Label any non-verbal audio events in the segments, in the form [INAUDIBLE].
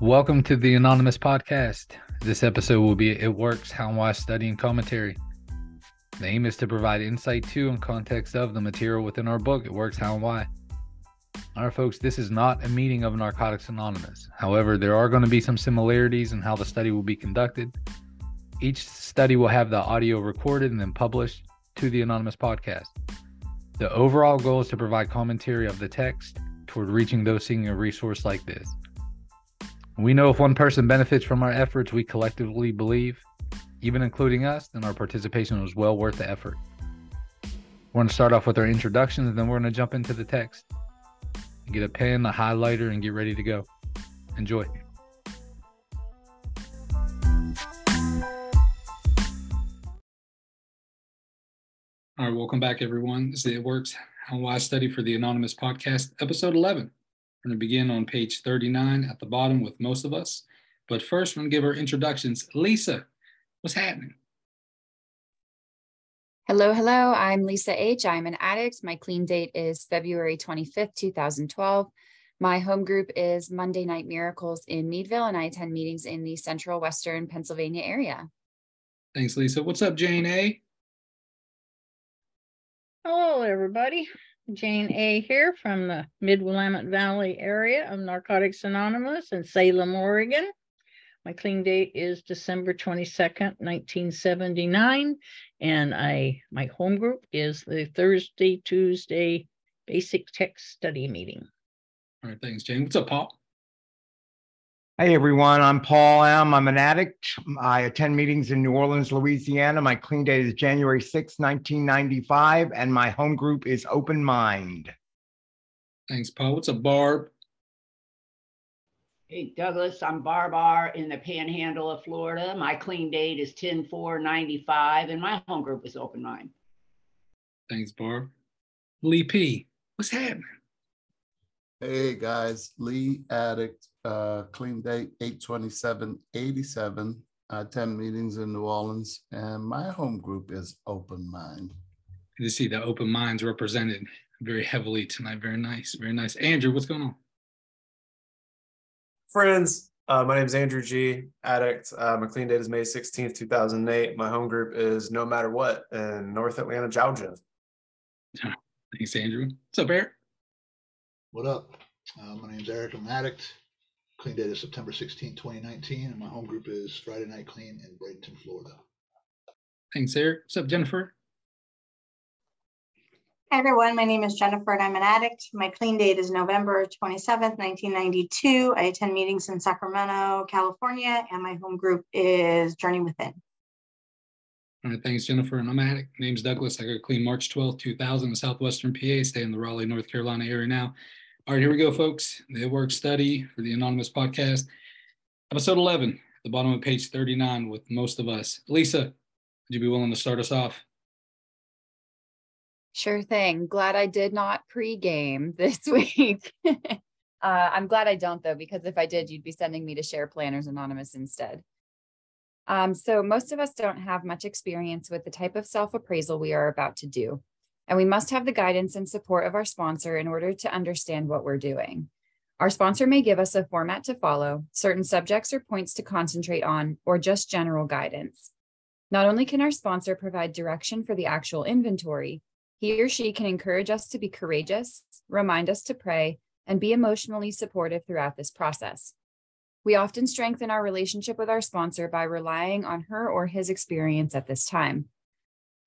Welcome to the Anonymous Podcast. This episode will be It Works How and Why Study and Commentary. The aim is to provide insight to and context of the material within our book, It Works How and Why. All right, folks, this is not a meeting of Narcotics Anonymous. However, there are going to be some similarities in how the study will be conducted. Each study will have the audio recorded and then published to the Anonymous Podcast. The overall goal is to provide commentary of the text toward reaching those seeking a resource like this. We know if one person benefits from our efforts, we collectively believe, even including us, then our participation was well worth the effort. We're going to start off with our introductions, and then we're going to jump into the text. Get a pen, a highlighter, and get ready to go. Enjoy. All right, welcome back, everyone. This is It Works How I Study for the Anonymous Podcast, episode 11. We're going to begin on page 39 at the bottom with most of us. But first, we're going to give our introductions. Lisa, what's happening? Hello, hello. I'm Lisa H. I'm an addict. My clean date is February 25th, 2012. My home group is Monday Night Miracles in Meadville, and I attend meetings in the central western Pennsylvania area. Thanks, Lisa. What's up, Jane A? Hello, everybody. Jane A. here from the Mid Willamette Valley area of Narcotics Anonymous in Salem, Oregon. My clean date is December 22nd, 1979. And I my home group is the Thursday, Tuesday basic text study meeting. All right, thanks, Jane. What's up, Paul? Hey everyone, I'm Paul M. I'm an addict. I attend meetings in New Orleans, Louisiana. My clean date is January 6, 1995, and my home group is Open Mind. Thanks, Paul. What's up, Barb? Hey, Douglas, I'm Barbar in the panhandle of Florida. My clean date is 10 4 95, and my home group is Open Mind. Thanks, Barb. Lee P., what's happening? Hey guys, Lee Addict, uh, clean date 82787. I attend meetings in New Orleans, and my home group is Open Mind. Good to see the open minds represented very heavily tonight. Very nice, very nice. Andrew, what's going on? Friends, uh, my name is Andrew G. Addict. Uh, my clean date is May 16th, 2008. My home group is No Matter What in North Atlanta, Georgia. Thanks, Andrew. What's up, Eric? What up? Uh, my name's Eric. I'm an addict. Clean date is September 16, 2019, and my home group is Friday Night Clean in Bradenton, Florida. Thanks, Eric. What's up, Jennifer? Hi, everyone. My name is Jennifer, and I'm an addict. My clean date is November 27th, 1992. I attend meetings in Sacramento, California, and my home group is Journey Within. All right, thanks, Jennifer. And I'm addict. Name's Douglas. I got clean March 12th, 2000 in Southwestern PA. Stay in the Raleigh, North Carolina area now. All right, here we go, folks. The work study for the Anonymous podcast, episode 11, the bottom of page 39 with most of us. Lisa, would you be willing to start us off? Sure thing. Glad I did not pregame [LAUGHS] this week. [LAUGHS] uh, I'm glad I don't, though, because if I did, you'd be sending me to Share Planners Anonymous instead. Um, so, most of us don't have much experience with the type of self appraisal we are about to do. And we must have the guidance and support of our sponsor in order to understand what we're doing. Our sponsor may give us a format to follow, certain subjects or points to concentrate on, or just general guidance. Not only can our sponsor provide direction for the actual inventory, he or she can encourage us to be courageous, remind us to pray, and be emotionally supportive throughout this process. We often strengthen our relationship with our sponsor by relying on her or his experience at this time.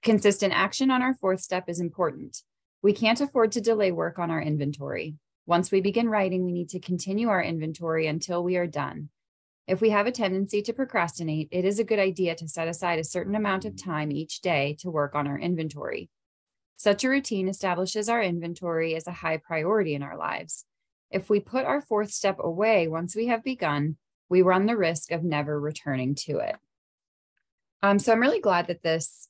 Consistent action on our fourth step is important. We can't afford to delay work on our inventory. Once we begin writing, we need to continue our inventory until we are done. If we have a tendency to procrastinate, it is a good idea to set aside a certain amount of time each day to work on our inventory. Such a routine establishes our inventory as a high priority in our lives. If we put our fourth step away once we have begun, we run the risk of never returning to it. Um, so I'm really glad that this,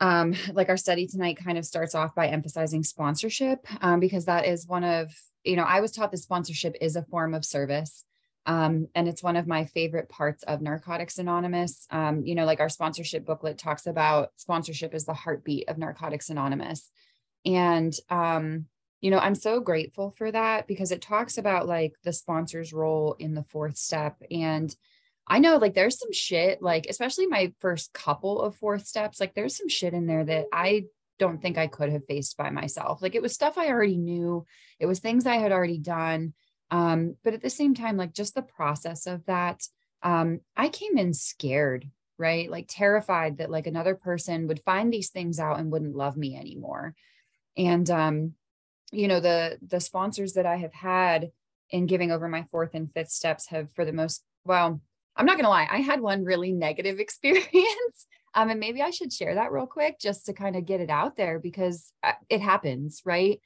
um, like our study tonight, kind of starts off by emphasizing sponsorship um, because that is one of, you know, I was taught that sponsorship is a form of service. Um, and it's one of my favorite parts of Narcotics Anonymous. Um, you know, like our sponsorship booklet talks about sponsorship is the heartbeat of Narcotics Anonymous. And, um, you know, I'm so grateful for that because it talks about like the sponsor's role in the fourth step. And I know like there's some shit, like, especially my first couple of fourth steps, like there's some shit in there that I don't think I could have faced by myself. Like it was stuff I already knew, it was things I had already done. Um, but at the same time, like just the process of that, um, I came in scared, right? Like terrified that like another person would find these things out and wouldn't love me anymore. And um, you know, the the sponsors that I have had in giving over my fourth and fifth steps have for the most well, I'm not gonna lie, I had one really negative [LAUGHS] experience. Um, and maybe I should share that real quick just to kind of get it out there because uh, it happens, right?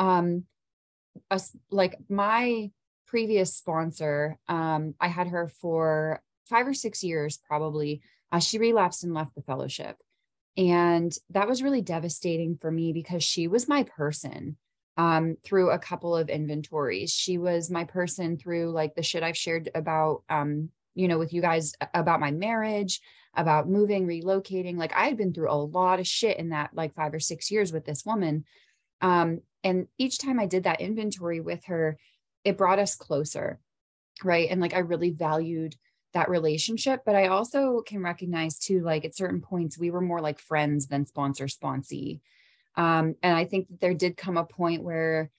Um, us like my previous sponsor, um, I had her for five or six years probably. Uh, she relapsed and left the fellowship. And that was really devastating for me because she was my person um, through a couple of inventories. She was my person through like the shit I've shared about, um, you know, with you guys about my marriage, about moving, relocating. Like I had been through a lot of shit in that like five or six years with this woman. Um, and each time I did that inventory with her, it brought us closer. Right. And like I really valued that relationship. But I also can recognize too, like at certain points, we were more like friends than sponsor sponsee. Um, and I think that there did come a point where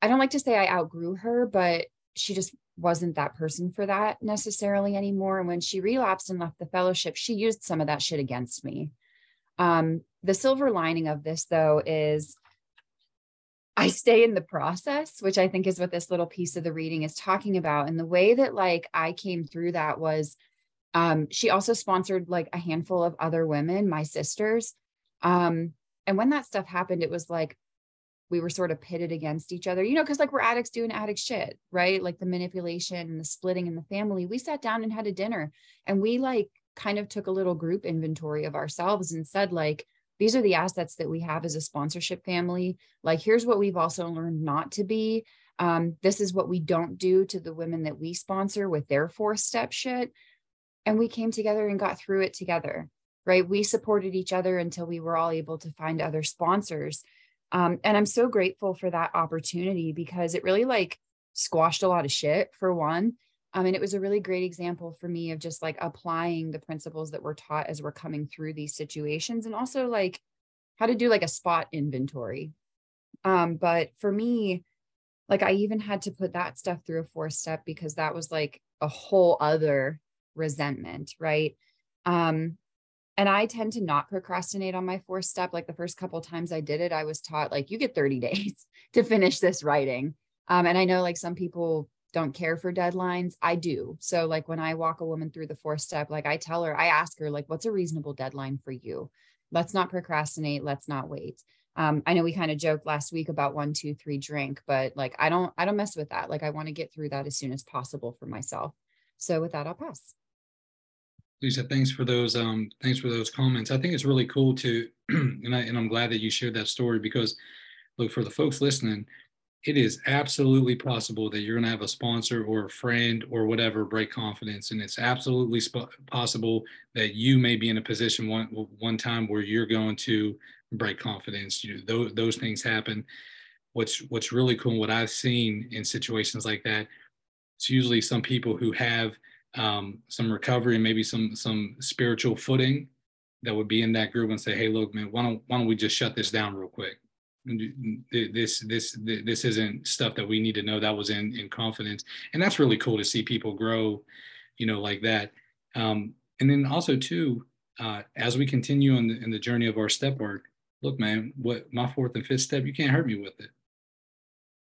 I don't like to say I outgrew her, but she just wasn't that person for that necessarily anymore. And when she relapsed and left the fellowship, she used some of that shit against me. Um, the silver lining of this, though, is I stay in the process, which I think is what this little piece of the reading is talking about. And the way that like I came through that was um, she also sponsored like a handful of other women, my sisters. Um, and when that stuff happened, it was like we were sort of pitted against each other, you know, because like we're addicts doing addict shit, right? Like the manipulation and the splitting in the family. We sat down and had a dinner and we like kind of took a little group inventory of ourselves and said, like, these are the assets that we have as a sponsorship family. Like, here's what we've also learned not to be. Um, this is what we don't do to the women that we sponsor with their four step shit. And we came together and got through it together, right? We supported each other until we were all able to find other sponsors. Um, and I'm so grateful for that opportunity because it really like squashed a lot of shit for one. Um, and it was a really great example for me of just like applying the principles that we're taught as we're coming through these situations and also like how to do like a spot inventory. Um, but for me, like I even had to put that stuff through a fourth step because that was like a whole other resentment, right? Um, and I tend to not procrastinate on my fourth step. Like the first couple times I did it, I was taught like you get 30 [LAUGHS] days to finish this writing. Um, and I know like some people don't care for deadlines. I do. So like when I walk a woman through the fourth step, like I tell her, I ask her, like, what's a reasonable deadline for you? Let's not procrastinate. Let's not wait. Um, I know we kind of joked last week about one, two, three drink, but like I don't, I don't mess with that. Like I want to get through that as soon as possible for myself. So with that, I'll pass. Lisa, thanks for those um thanks for those comments. I think it's really cool to [CLEARS THROAT] and I and I'm glad that you shared that story because look for the folks listening, it is absolutely possible that you're going to have a sponsor or a friend or whatever break confidence and it's absolutely sp- possible that you may be in a position one one time where you're going to break confidence you know, those, those things happen what's what's really cool what i've seen in situations like that it's usually some people who have um, some recovery and maybe some some spiritual footing that would be in that group and say hey look man why don't why don't we just shut this down real quick? This this this isn't stuff that we need to know. That was in in confidence. And that's really cool to see people grow you know like that. Um, and then also too uh, as we continue in the, in the journey of our step work look man what my fourth and fifth step you can't hurt me with it.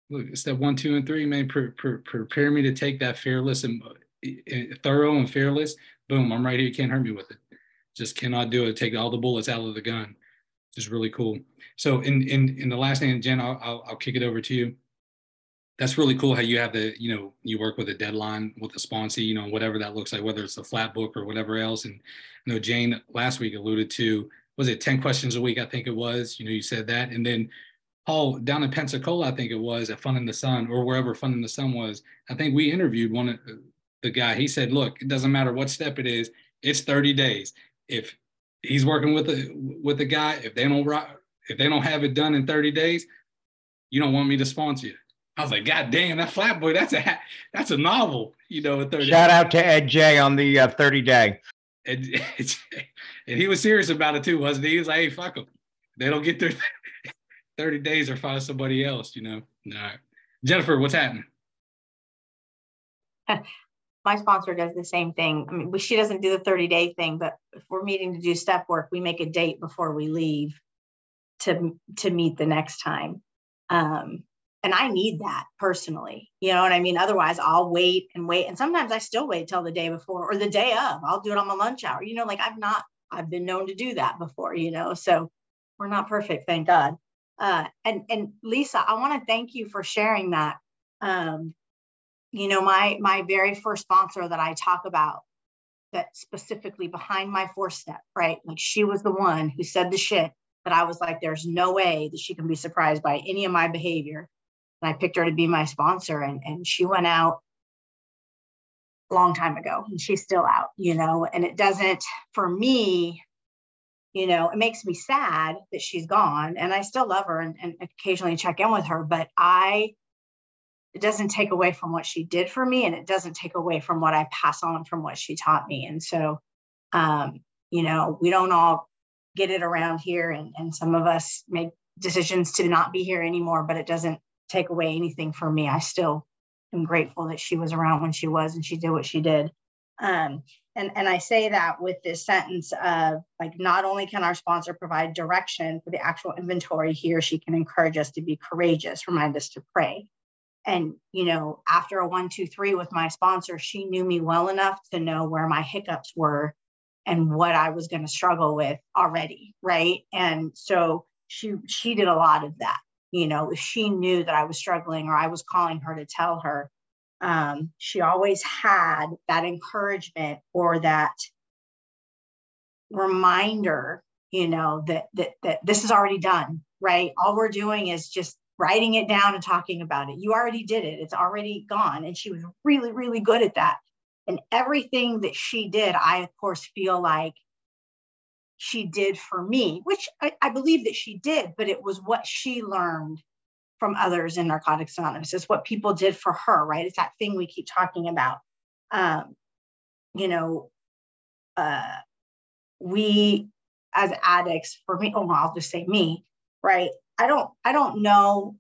Look step one two and three man pre- pre- prepare me to take that fearless and thorough and fearless boom i'm right here you can't hurt me with it just cannot do it take all the bullets out of the gun just really cool. So in in in the last thing, Jen, I'll, I'll, I'll kick it over to you. That's really cool how you have the you know you work with a deadline with the sponsor, you know whatever that looks like, whether it's a flat book or whatever else. And you know Jane last week alluded to was it ten questions a week? I think it was. You know you said that, and then Paul down in Pensacola, I think it was at Fun in the Sun or wherever Fun in the Sun was. I think we interviewed one of the guy. He said, "Look, it doesn't matter what step it is. It's 30 days. If he's working with a with a guy. If they don't if they don't have it done in 30 days, you don't want me to sponsor you. I was like, God damn, that Flatboy, that's a that's a novel, you know. 30 Shout out to Ed J on the uh, 30 day. And, [LAUGHS] and he was serious about it too, wasn't he? He was like, hey, fuck them. They don't get their [LAUGHS] 30 days or find somebody else, you know. All right. Jennifer, what's happening? [LAUGHS] My sponsor does the same thing. I mean, she doesn't do the 30 day thing, but if we're meeting to do step work, we make a date before we leave to to meet the next time. Um, and I need that personally. You know what I mean? Otherwise, I'll wait and wait. And sometimes I still wait till the day before or the day of. I'll do it on my lunch hour. You know, like I've not, I've been known to do that before, you know. So we're not perfect, thank God. Uh, and and Lisa, I want to thank you for sharing that. Um, you know, my my very first sponsor that I talk about that specifically behind my four step, right? Like she was the one who said the shit that I was like, there's no way that she can be surprised by any of my behavior and I picked her to be my sponsor and, and she went out a long time ago and she's still out, you know, and it doesn't, for me, you know, it makes me sad that she's gone and I still love her and, and occasionally check in with her, but I, it doesn't take away from what she did for me and it doesn't take away from what I pass on from what she taught me. And so, um, you know, we don't all get it around here and, and some of us make decisions to not be here anymore, but it doesn't take away anything from me. I still am grateful that she was around when she was and she did what she did. Um, and, and I say that with this sentence of like, not only can our sponsor provide direction for the actual inventory, he or she can encourage us to be courageous, remind us to pray. And, you know, after a one, two, three with my sponsor, she knew me well enough to know where my hiccups were and what I was going to struggle with already. Right. And so she, she did a lot of that you know, if she knew that I was struggling or I was calling her to tell her, um, she always had that encouragement or that reminder, you know, that that that this is already done, right? All we're doing is just writing it down and talking about it. You already did it. It's already gone. And she was really, really good at that. And everything that she did, I of course feel like she did for me, which I, I, believe that she did, but it was what she learned from others in Narcotics Anonymous. It's what people did for her, right? It's that thing we keep talking about. Um, you know, uh, we as addicts, for me, oh, well, I'll just say me, right? I don't, I don't know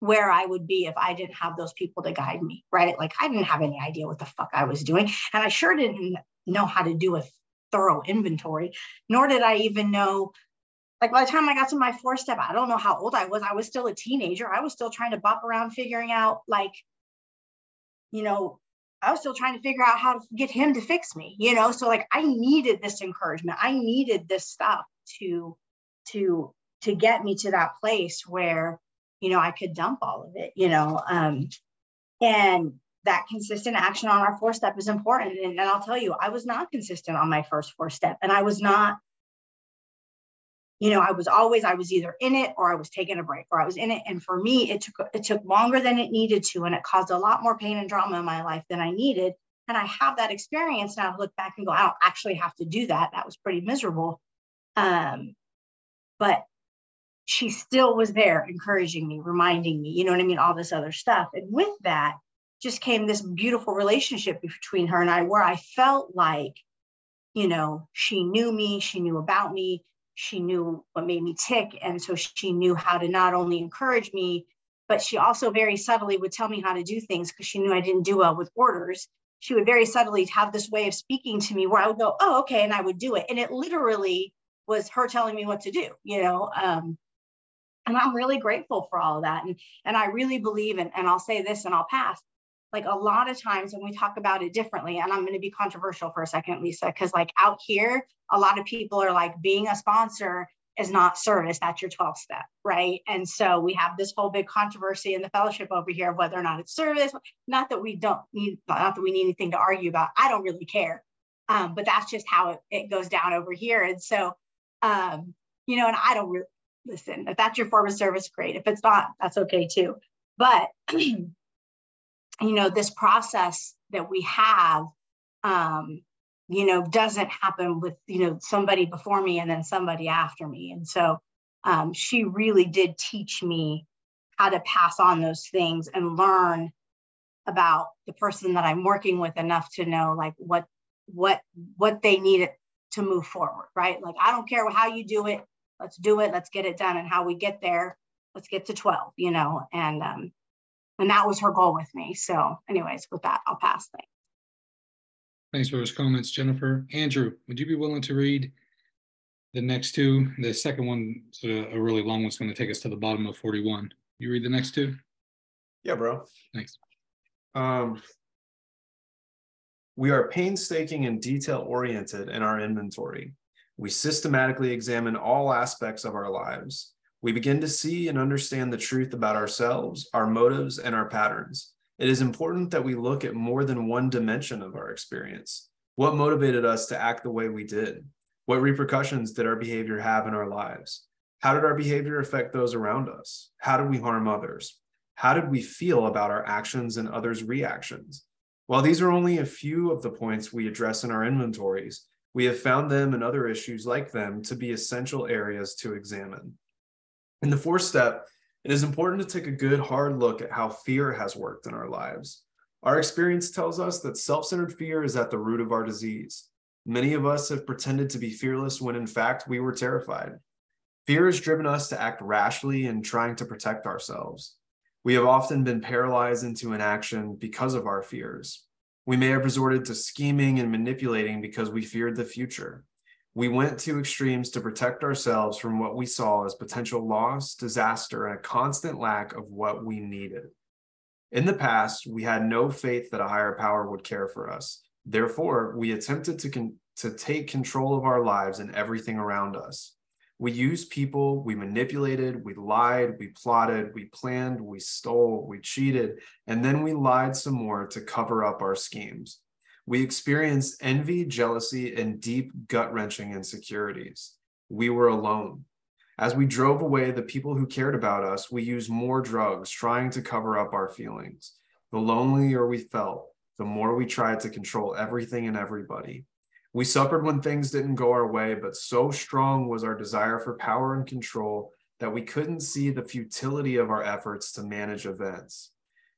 where I would be if I didn't have those people to guide me, right? Like I didn't have any idea what the fuck I was doing, and I sure didn't know how to do a thorough inventory, nor did I even know. Like by the time I got to my four step, I don't know how old I was. I was still a teenager. I was still trying to bop around figuring out, like, you know, I was still trying to figure out how to get him to fix me, you know? So like I needed this encouragement. I needed this stuff to, to, to get me to that place where, you know, I could dump all of it, you know? Um, and that consistent action on our four step is important. And, and I'll tell you, I was not consistent on my first four step, and I was not you know i was always i was either in it or i was taking a break or i was in it and for me it took it took longer than it needed to and it caused a lot more pain and drama in my life than i needed and i have that experience now to look back and go i don't actually have to do that that was pretty miserable um but she still was there encouraging me reminding me you know what i mean all this other stuff and with that just came this beautiful relationship between her and I where I felt like, you know, she knew me, she knew about me, she knew what made me tick. And so she knew how to not only encourage me, but she also very subtly would tell me how to do things because she knew I didn't do well with orders. She would very subtly have this way of speaking to me where I would go, oh, okay, and I would do it. And it literally was her telling me what to do, you know. Um, and I'm really grateful for all of that. And, and I really believe, and, and I'll say this and I'll pass, like a lot of times when we talk about it differently, and I'm going to be controversial for a second, Lisa, because like out here, a lot of people are like being a sponsor is not service. That's your 12 step, right? And so we have this whole big controversy in the fellowship over here of whether or not it's service. Not that we don't need, not that we need anything to argue about. I don't really care. Um, but that's just how it, it goes down over here. And so, um, you know, and I don't really listen. If that's your form of service, great. If it's not, that's okay too. But [CLEARS THROAT] you know this process that we have um, you know doesn't happen with you know somebody before me and then somebody after me and so um, she really did teach me how to pass on those things and learn about the person that I'm working with enough to know like what what what they needed to move forward, right? Like I don't care how you do it, let's do it, let's get it done, and how we get there, let's get to 12, you know, and um, and that was her goal with me. So, anyways, with that, I'll pass. Thanks. Thanks for those comments, Jennifer. Andrew, would you be willing to read the next two? The second one is a, a really long one. It's going to take us to the bottom of 41. You read the next two? Yeah, bro. Thanks. Um, we are painstaking and detail oriented in our inventory. We systematically examine all aspects of our lives. We begin to see and understand the truth about ourselves, our motives, and our patterns. It is important that we look at more than one dimension of our experience. What motivated us to act the way we did? What repercussions did our behavior have in our lives? How did our behavior affect those around us? How did we harm others? How did we feel about our actions and others' reactions? While these are only a few of the points we address in our inventories, we have found them and other issues like them to be essential areas to examine. In the fourth step, it is important to take a good hard look at how fear has worked in our lives. Our experience tells us that self centered fear is at the root of our disease. Many of us have pretended to be fearless when in fact we were terrified. Fear has driven us to act rashly in trying to protect ourselves. We have often been paralyzed into inaction because of our fears. We may have resorted to scheming and manipulating because we feared the future. We went to extremes to protect ourselves from what we saw as potential loss, disaster, and a constant lack of what we needed. In the past, we had no faith that a higher power would care for us. Therefore, we attempted to, con- to take control of our lives and everything around us. We used people, we manipulated, we lied, we plotted, we planned, we stole, we cheated, and then we lied some more to cover up our schemes. We experienced envy, jealousy, and deep gut wrenching insecurities. We were alone. As we drove away the people who cared about us, we used more drugs, trying to cover up our feelings. The lonelier we felt, the more we tried to control everything and everybody. We suffered when things didn't go our way, but so strong was our desire for power and control that we couldn't see the futility of our efforts to manage events.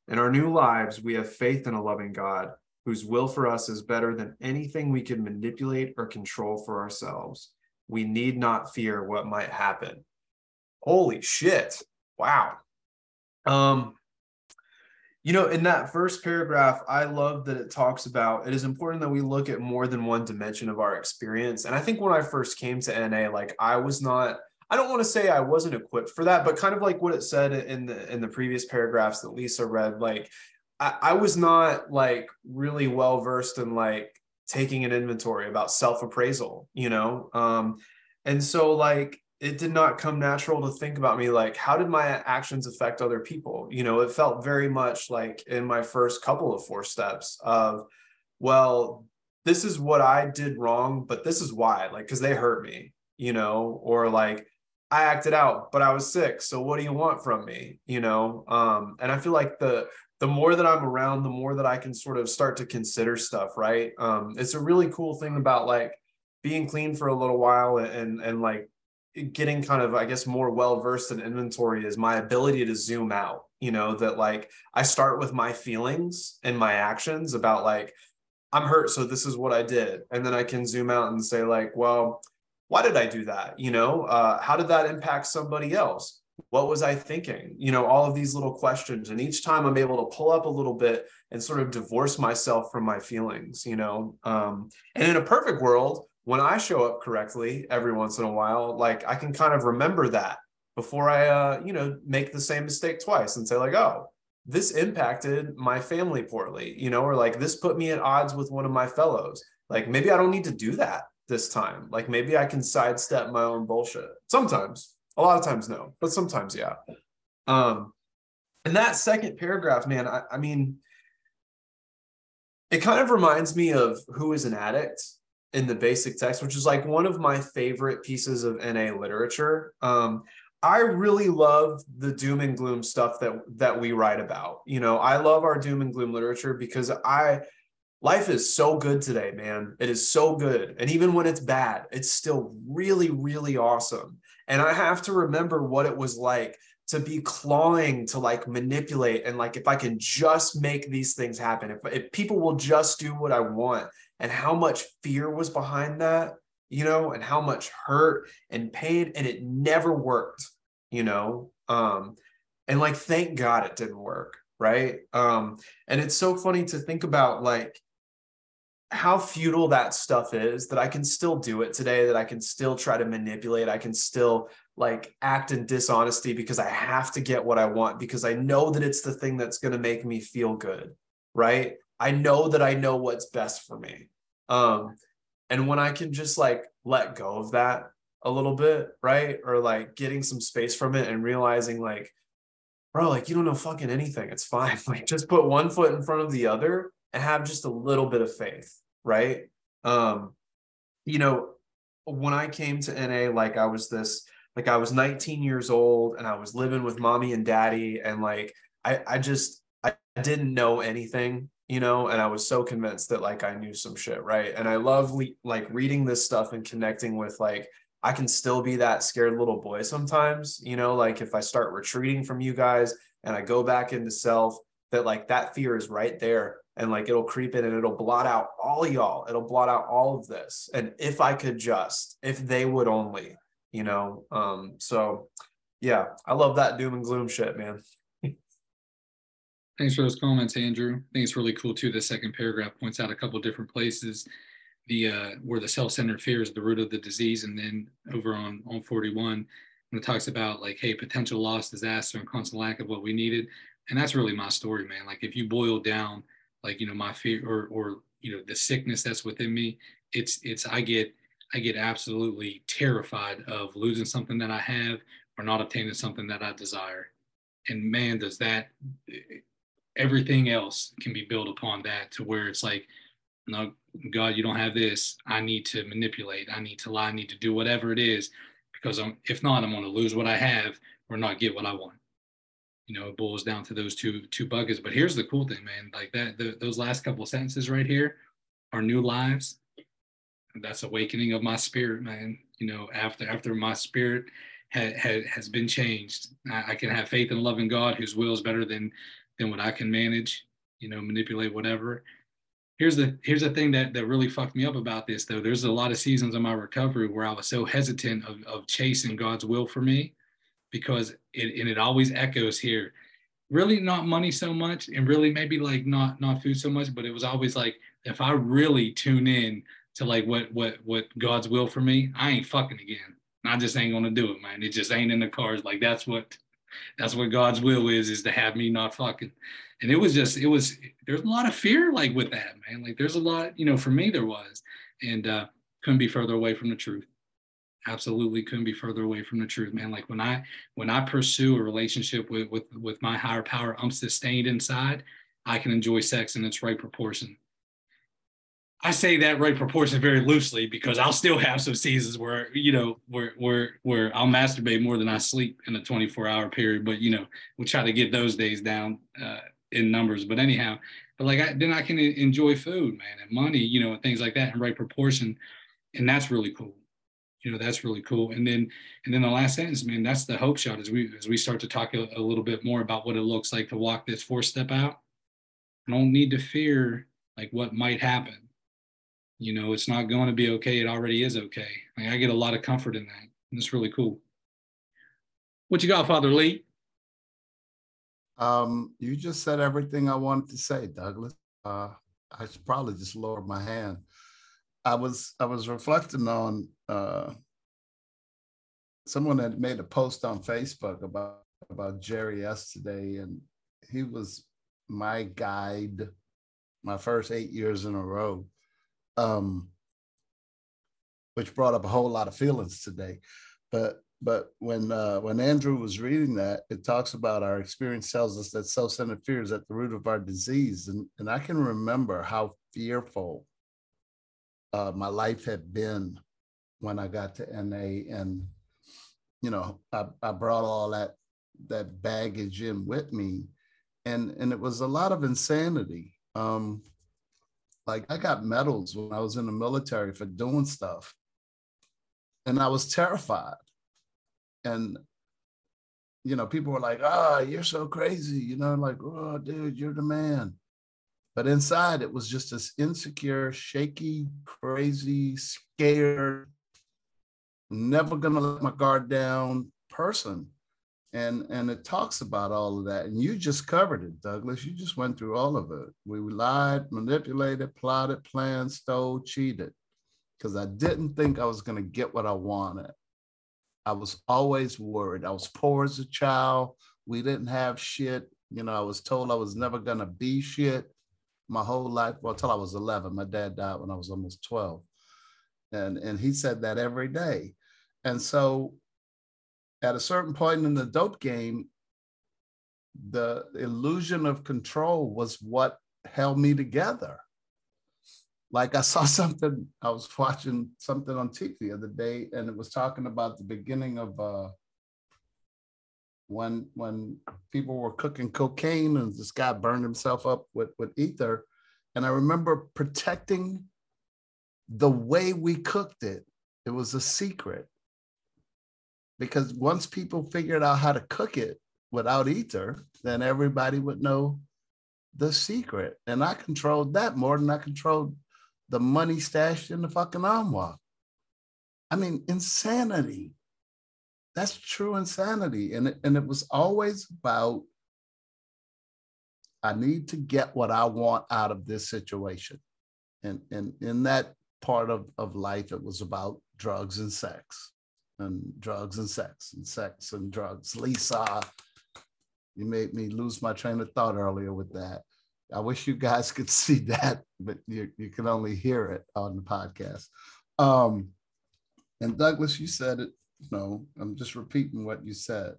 In our new lives, we have faith in a loving God whose will for us is better than anything we can manipulate or control for ourselves. We need not fear what might happen. Holy shit. Wow. Um, you know, in that first paragraph, I love that it talks about it is important that we look at more than one dimension of our experience. And I think when I first came to NA, like I was not, I don't want to say I wasn't equipped for that, but kind of like what it said in the in the previous paragraphs that Lisa read, like I, I was not like really well versed in like taking an inventory about self-appraisal, you know? Um, and so like it did not come natural to think about me like how did my actions affect other people? You know it felt very much like in my first couple of four steps of well this is what i did wrong but this is why like because they hurt me you know or like i acted out but i was sick so what do you want from me? You know um and i feel like the the more that i'm around the more that i can sort of start to consider stuff right? Um it's a really cool thing about like being clean for a little while and and, and like getting kind of i guess more well versed in inventory is my ability to zoom out you know that like i start with my feelings and my actions about like i'm hurt so this is what i did. And then i can zoom out and say like well why did i do that? You know uh, how did that impact somebody else? What was i thinking? You know all of these little questions. And each time i'm able to pull up a little bit and sort of divorce myself from my feelings you know um, and in a perfect world when I show up correctly every once in a while, like I can kind of remember that before I, uh, you know, make the same mistake twice and say like, oh, this impacted my family poorly, you know, or like this put me at odds with one of my fellows. Like maybe I don't need to do that this time. Like maybe I can sidestep my own bullshit. Sometimes, a lot of times no, but sometimes yeah. Um, and that second paragraph, man, I, I mean, it kind of reminds me of who is an addict in the basic text, which is like one of my favorite pieces of NA literature. Um, I really love the doom and gloom stuff that that we write about. You know, I love our doom and gloom literature because I life is so good today, man. It is so good. And even when it's bad, it's still really, really awesome. And I have to remember what it was like to be clawing to like manipulate and like if I can just make these things happen, if, if people will just do what I want, and how much fear was behind that, you know, and how much hurt and pain, and it never worked, you know. Um, and like thank God it didn't work, right? Um, and it's so funny to think about like how futile that stuff is that I can still do it today, that I can still try to manipulate, I can still like act in dishonesty because I have to get what I want because I know that it's the thing that's going to make me feel good, right? I know that I know what's best for me. Um and when I can just like let go of that a little bit, right? Or like getting some space from it and realizing like bro, like you don't know fucking anything. It's fine. [LAUGHS] Like just put one foot in front of the other and have just a little bit of faith, right? Um, you know, when I came to NA, like I was this, like I was 19 years old and I was living with mommy and daddy, and like I, I just I didn't know anything, you know, and I was so convinced that like I knew some shit, right? And I love le- like reading this stuff and connecting with like I can still be that scared little boy sometimes, you know, like if I start retreating from you guys and I go back into self, that like that fear is right there and like it'll creep in and it'll blot out all y'all. It'll blot out all of this. And if i could just if they would only you know? Um so yeah i love that doom and gloom shit man thanks for those comments andrew. I think it's really cool too the second paragraph points out a couple different places the uh where the self-centered fear is the root of the disease and then over on on 41 when it talks about like hey potential loss disaster and constant lack of what we needed. And that's really my story man. Like if you boil down like you know my fear or or you know the sickness that's within me it's it's i get i get absolutely terrified of losing something that i have or not obtaining something that i desire. And man does that everything else can be built upon that to where it's like no god you don't have this i need to manipulate i need to lie i need to do whatever it is because i'm if not i'm going to lose what i have or not get what i want you know, it boils down to those two two buckets. But here's the cool thing, man. Like that, the, those last couple sentences right here are new lives. That's awakening of my spirit, man. You know, after after my spirit had, had has been changed, I, I can have faith and love in God, whose will is better than than what I can manage. You know, manipulate whatever. Here's the here's the thing that that really fucked me up about this though. There's a lot of seasons of my recovery where I was so hesitant of, of chasing God's will for me because it and it always echoes here really not money so much and really maybe like not not food so much but it was always like if i really tune in to like what what what god's will for me i ain't fucking again i just ain't gonna do it man it just ain't in the cards like that's what that's what god's will is is to have me not fucking. And it was just it was there's a lot of fear like with that man. Like there's a lot you know for me there was. And uh couldn't be further away from the truth. Absolutely couldn't be further away from the truth man. Like when i when i pursue a relationship with with with my higher power i'm sustained inside. I can enjoy sex in its right proportion i say that right proportion very loosely because i'll still have some seasons where you know where where where i'll masturbate more than i sleep in a 24 hour period but you know we'll try to get those days down uh, in numbers. But anyhow but like I, then i can enjoy food man and money you know and things like that in right proportion and that's really cool. You know that's really cool. And then and then the last sentence man that's the hope shot as we as we start to talk a, a little bit more about what it looks like to walk this four step out. I don't need to fear like what might happen you know it's not going to be okay it already is okay. Like, i get a lot of comfort in that and it's really cool. What you got father lee? Um you just said everything i wanted to say douglas. Uh i should probably just lower my hand. I was I was reflecting on uh, someone had made a post on Facebook about about Jerry yesterday, and he was my guide my first eight years in a row, um, which brought up a whole lot of feelings today. But but when uh, when Andrew was reading that, it talks about our experience tells us that self-centered fear is at the root of our disease, and and I can remember how fearful uh, my life had been when I got to NA, and you know, I, I brought all that that baggage in with me, and and it was a lot of insanity. Um, Like I got medals when I was in the military for doing stuff. And I was terrified. And you know, people were like, oh, you're so crazy, you know, like, oh, dude, you're the man. But inside, it was just this insecure, shaky, crazy, scared, never gonna let my guard down person. And, and it talks about all of that. And you just covered it, Douglas. You just went through all of it. We lied, manipulated, plotted, planned, stole, cheated. Because I didn't think I was going to get what I wanted. I was always worried. I was poor as a child. We didn't have shit. You know, I was told I was never going to be shit my whole life. Well, until I was 11. My dad died when I was almost 12. And, and he said that every day. And so at a certain point in the dope game, the illusion of control was what held me together. Like I saw [LAUGHS] something, I was watching something on TV the other day, and it was talking about the beginning of uh, when when people were cooking cocaine and this guy burned himself up with, with ether. And I remember protecting the way we cooked it. It was a secret because once people figured out how to cook it without ether, then everybody would know the secret. And I controlled that more than I controlled the money stashed in the fucking armoire. I mean, insanity. That's true insanity. And it, and it was always about I need to get what I want out of this situation. And, and in that part of, of life, it was about drugs and sex and drugs and sex and sex and drugs. Lisa, you made me lose my train of thought earlier with that. I wish you guys [LAUGHS] could see that, but you, you can only hear it on the podcast. Um, and Douglas, you said it, you know, I'm just repeating what you said.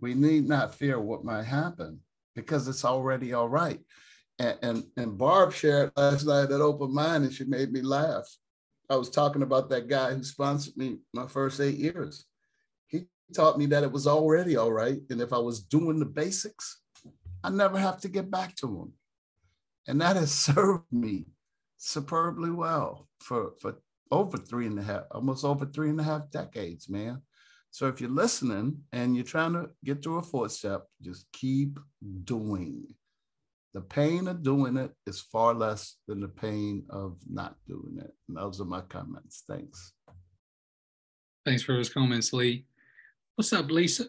We need not fear what might happen because it's already all right. And, and, and Barb shared last night at Open Mind and she made me laugh I was talking about that guy who sponsored me my first eight years. He taught me that it was already all right. And if I was doing the basics, I never have to get back to him. And that has [LAUGHS] served me superbly well for, for over three and a half, almost over three and a half decades, man. So if you're listening and you're trying to get through a fourth step, just keep doing the pain of doing it is far less than the pain of not doing it. And those are my comments. Thanks. Thanks for those comments, Lee. What's up, Lisa?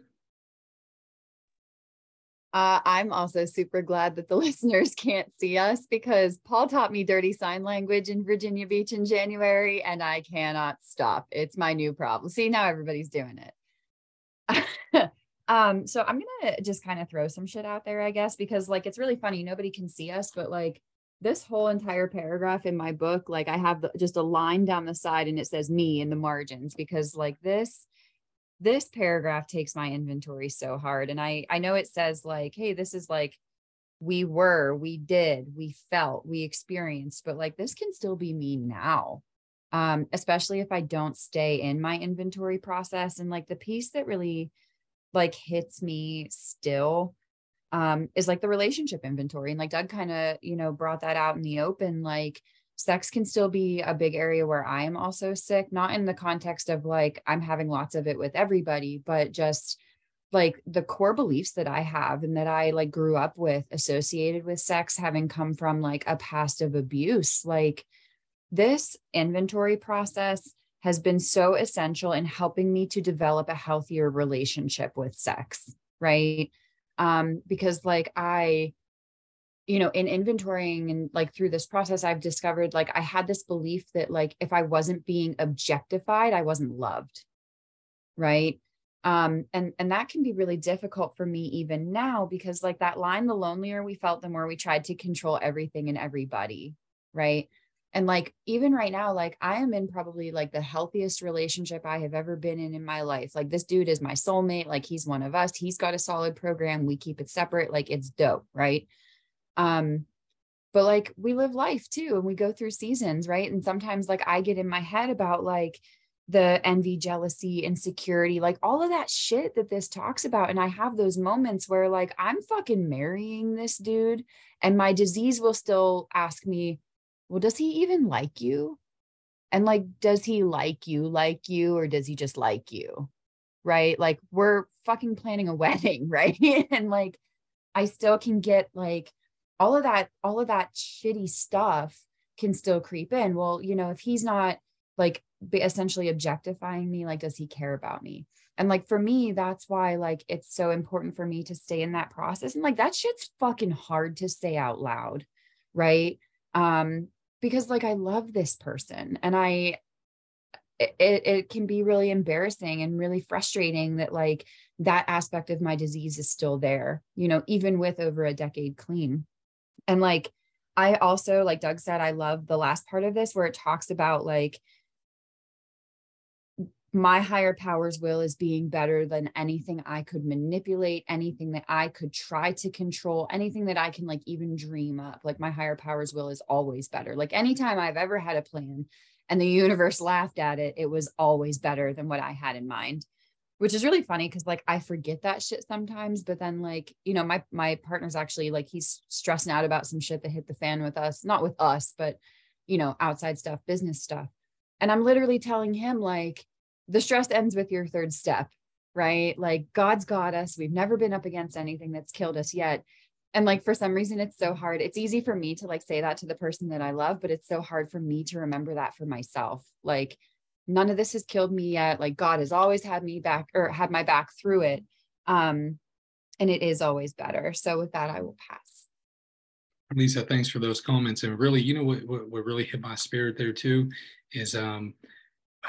Uh, I'm also super glad that the [LAUGHS] listeners can't see us because Paul taught me dirty sign language in Virginia Beach in January, and I cannot stop. It's my new problem. See, now everybody's doing it. [LAUGHS] Um, so I'm gonna just kind of throw some shit out there, I guess, because like it's really funny. Nobody can see us, but like this whole entire paragraph in my book, like I have just a line down the side and it says me in the margins because like this this paragraph takes my inventory so hard and i i know it says like hey this is like we were we did we felt we experienced but like this can still be me now um especially if i don't stay in my inventory process and like the piece that really like hits me still um is like the relationship inventory and like Doug kind of you know brought that out in the open like sex can still be a big area where I am also sick not in the context of like I'm having lots of it with everybody but just like the core beliefs that I have and that I like grew up with associated with sex having come from like a past of abuse like this inventory process has been so essential in helping me to develop a healthier relationship with sex, right? Um, because like I, you know, in inventorying and like through this process, I've discovered like I had this belief that like if I wasn't being objectified, I wasn't loved, right? Um, and and that can be really difficult for me even now because like that line, the lonelier we felt, the more we tried to control everything and everybody, right? And like, even right now, like I am in probably like the healthiest relationship I have ever been in in my life. Like, this dude is my soulmate. Like, he's one of us. He's got a solid program. We keep it separate. Like, it's dope. Right. Um, but like we live life too and we go through seasons right and sometimes like i get in my head about like the envy jealousy insecurity like all of that shit that this talks about and i have those moments where like i'm fucking marrying this dude and my disease will still ask me well, does he even like you? And like, does he like you, like you, or does he just like you? Right. Like, we're fucking planning a [LAUGHS] wedding, right? and like, I still can get like all of that, all of that shitty stuff can still creep in. Well, you know, if he's not like essentially objectifying me, like, does he care about me? And like for me, that's why like it's so important for me to stay in that process. And like that shit's fucking hard to say out loud, right? Um, because like I love this person and I it, it can be really embarrassing and really frustrating that like that aspect of my disease is still there, you know, even with over a decade clean. And like I also, like Doug said, I love the last part of this where it talks about like my higher power's will is being better than anything I could manipulate, anything that I could try to control, anything that I can like even dream up. Like my higher power's will is always better. Like anytime I've ever had a plan and the universe [LAUGHS] laughed at it, it was always better than what I had in mind. Which is really funny because like I forget that shit sometimes, but then like, you know, my my partner's actually like he's stressing out about some shit that hit the fan with us, not with us, but you know, outside stuff, business stuff. And I'm literally telling him like the stress ends with your third step, right? Like God's got us. We've never been up against anything that's killed us yet. And like for some reason, it's so hard. It's easy for me to like say that to the person that I love, but it's so hard for me to remember that for myself. Like none of this has killed me yet. Like God has always had me back or had my back through it. Um, and it is always better. So with that, I will pass. Lisa, thanks for those comments. And really, you know what, what, what really hit my spirit there too is um,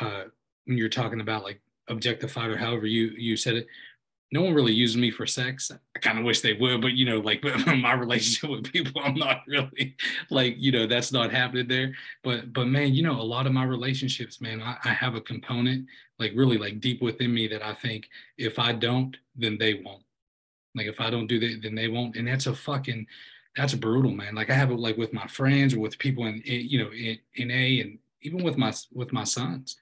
uh, when you're talking about like objectified or however you you said it no one really uses me for sex. I kind of wish they would but you know like [LAUGHS] my relationship with people i'm not really like you know that's not happening there. But but man you know a lot of my relationships man I, I have a component like really like deep within me that i think if i don't then they won't. Like if i don't do that then they won't. And that's a fucking that's brutal man. Like i have it like with my friends or with people in, in you know in, in a and even with my with my sons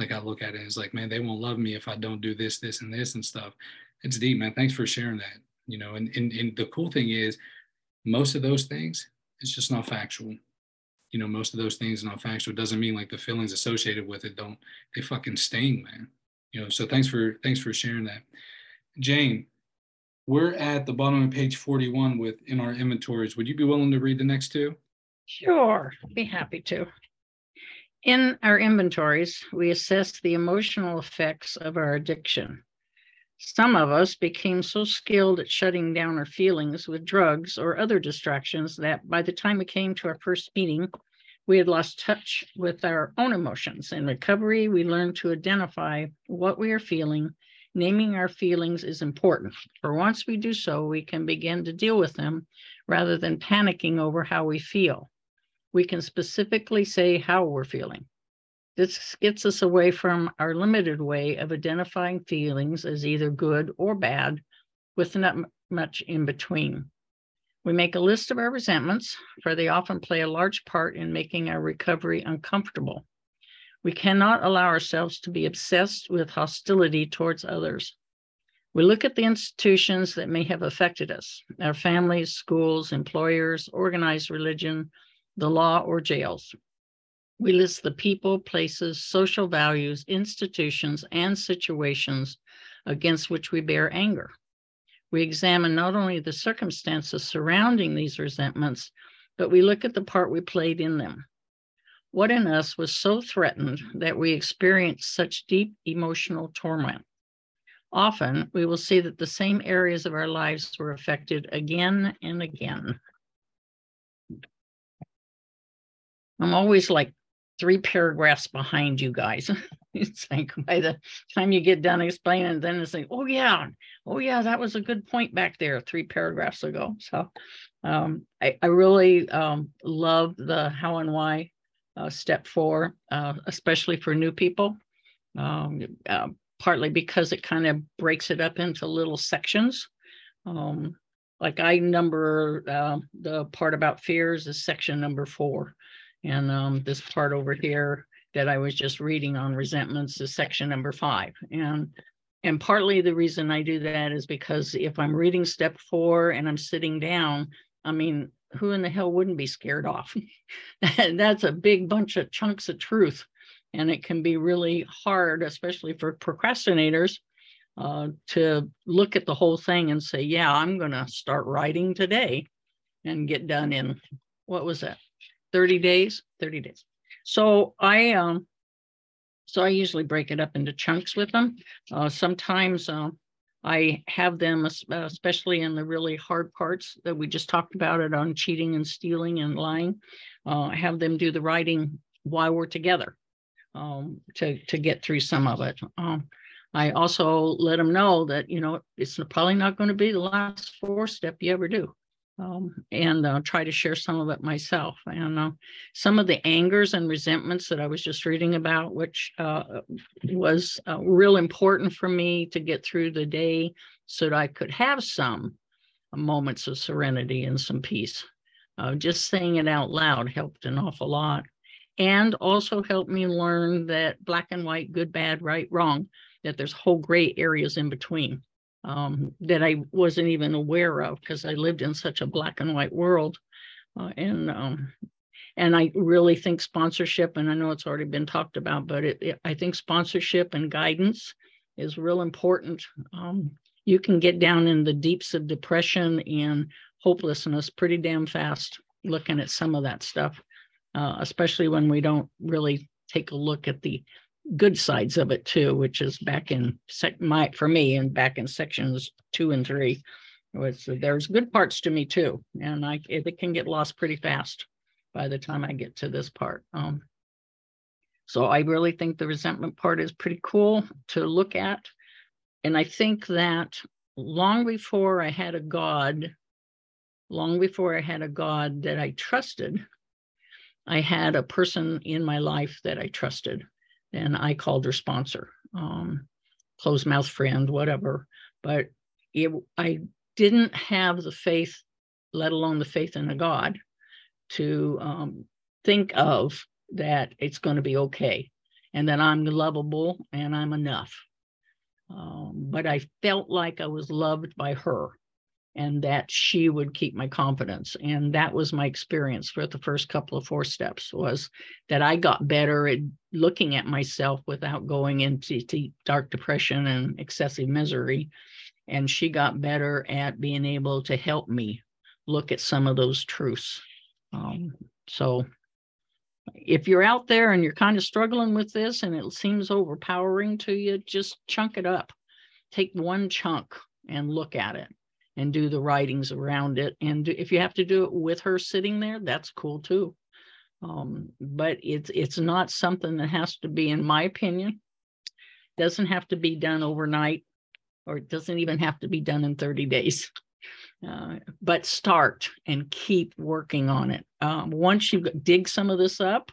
like I look at it as like, man, they won't love me if I don't do this, this, and this and stuff. It's deep, man. Thanks for sharing that. You know, and and, and the cool thing is most of those things, it's just not factual. You know, most of those things are not factual. It doesn't mean like the feelings associated with it don't they fucking sting, man. You know, so thanks for thanks for sharing that. Jane, we're at the bottom of page 41 with in our inventories. Would you be willing to read the next two? Sure, be happy to. In our inventories, we assess the emotional effects of our addiction. Some of us became so skilled at shutting down our feelings with drugs or other distractions that by the time we came to our first meeting, we had lost touch with our own emotions. In recovery, we learned to identify what we are feeling. Naming our feelings is important, for once we do so, we can begin to deal with them rather than panicking over how we feel we can specifically say how we're feeling. This gets us away from our limited way of identifying feelings as either good or bad, with not much in between. We make a list of our resentments, for they often play a large part in making our recovery uncomfortable. We cannot allow ourselves to be obsessed with hostility towards others. We look at the institutions that may have affected us our families, schools, employers, organized religion, the law, or jails. We list the people, places, social values, institutions, and situations against which we bear anger. We examine not only the circumstances surrounding these resentments, but we look at the part we played in them. What in us was so threatened that we experienced such deep emotional torment? Often we will see that the same areas of our lives were affected again and again. I'm always like three paragraphs behind you guys. [LAUGHS] it's like by the time you get done explaining, then it's like, oh yeah, oh yeah, that was a good point back there three paragraphs ago. So um, I, I, really um, love the how and why uh, step four, uh, especially for new people. Um, uh, partly because it kind of breaks it up into little sections. Um, like I number uh, the part about fears is section number four. And um, this part over here that I was just reading on resentments is section number five. And and partly the reason I do that is because if I'm reading step four and I'm sitting down, I mean, who in the hell wouldn't be scared off? [LAUGHS] That's a big bunch of chunks of truth. And it can be really hard, especially for procrastinators, uh, to look at the whole thing and say, yeah, I'm going to start writing today and get done in what was that? 30 days? 30 days. So I, um, so I usually break it up into chunks with them. Uh, sometimes uh, I have them, especially in the really hard parts that we just talked about it on cheating and stealing and lying. Uh, I have them do the writing while we're together um, to to get through some of it. Um, I also let them know that you know it's probably not going to be the last four step you ever do um, and uh, try to share some of it myself. And uh, some of the angers and resentments that I was just reading about, which uh, was uh, real important for me to get through the day so that I could have some moments of serenity and some peace. Uh, just saying it out loud helped an awful lot. And also helped me learn that black and white, good, bad, right, wrong, that there's whole gray areas in between um, that I wasn't even aware of because I lived in such a black and white world. Uh, and um, and I really think sponsorship, and I know it's already been talked about, but it, it, I think sponsorship and guidance is real important. Um, you can get down in the deeps of depression and hopelessness pretty damn fast looking at some of that stuff, uh, especially when we don't really take a look at the good sides of it too, which is back in sec- my for me and back in sections two and three. Was there's good parts to me too, and I it, can get lost pretty fast by the time I get to this part. Um, so I really think the resentment part is pretty cool to look at, and I think that long before I had a God, long before I had a God that I trusted, I had a person in my life that I trusted and I called her sponsor, um, closed mouth friend, whatever. But it, I didn't have the faith, let alone the faith in a God, to um, think of that it's going to be okay and that I'm lovable and I'm enough. Um, but I felt like I was loved by her and that she would keep my confidence and that was my experience for the first couple of four steps was that i got better at looking at myself without going into deep dark depression and excessive misery and she got better at being able to help me look at some of those truths. Um, so if you're out there and you're kind of struggling with this and it seems overpowering to you just chunk it up. Take one chunk and look at it and do the writings around it. And if you have to do it with her sitting there, that's cool too. Um, but it's it's not something that has to be, in my opinion, doesn't have to be done overnight, or it doesn't even have to be done in 30 days. [LAUGHS] Uh, but start and keep working on it. Um, once you dig some of this up,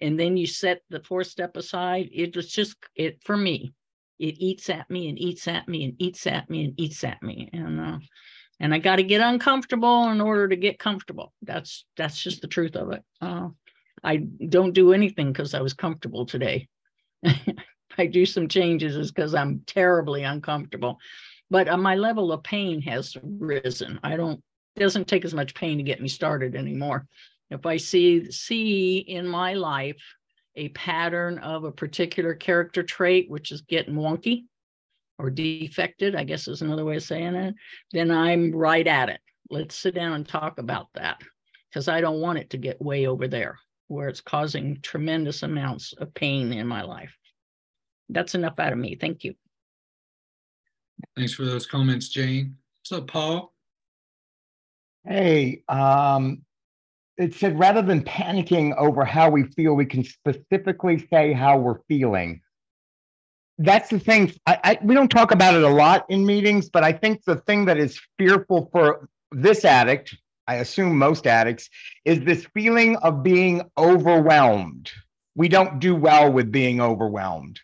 and then you set the fourth step aside, it was just it for me it eats at me and eats at me and eats at me and eats at me. And uh, and i got to get uncomfortable in order to get comfortable. That's that's just the truth of it. Uh, i don't do anything because i was comfortable today. [LAUGHS] I do some changes is because i'm terribly uncomfortable. But uh, my level of pain has risen. I don't it doesn't take as much pain to get me started anymore. If i see see in my life a pattern of a particular character trait, which is getting wonky or defected, I guess is another way of saying it, then I'm right at it. Let's sit down and talk about that because I don't want it to get way over there where it's causing tremendous amounts of pain in my life. That's enough out of me. Thank you. Thanks for those comments, Jane. What's up, Paul? Hey, um, it said rather than panicking over how we feel, we can specifically say how we're feeling. That's the thing. I, I, we don't talk about it a lot in meetings, but I think the thing that is fearful for this addict, I assume most addicts, is this feeling of being overwhelmed. We don't do well with being overwhelmed.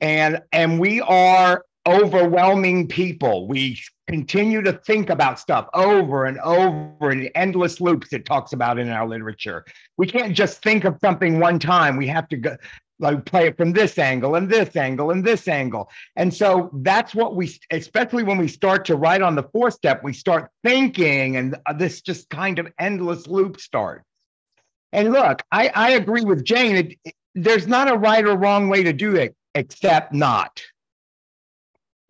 And and we are overwhelming people. We continue to think about stuff over and over in endless loops it talks about in our literature. We can't just think of something one time. We have to go like play it from this angle and this angle and this angle. And so that's what we, especially when we start to write on the four step, we start thinking and uh, this just kind of endless loop starts. And look, I, I agree with Jane. It, it, there's not a right or wrong way to do it, except not.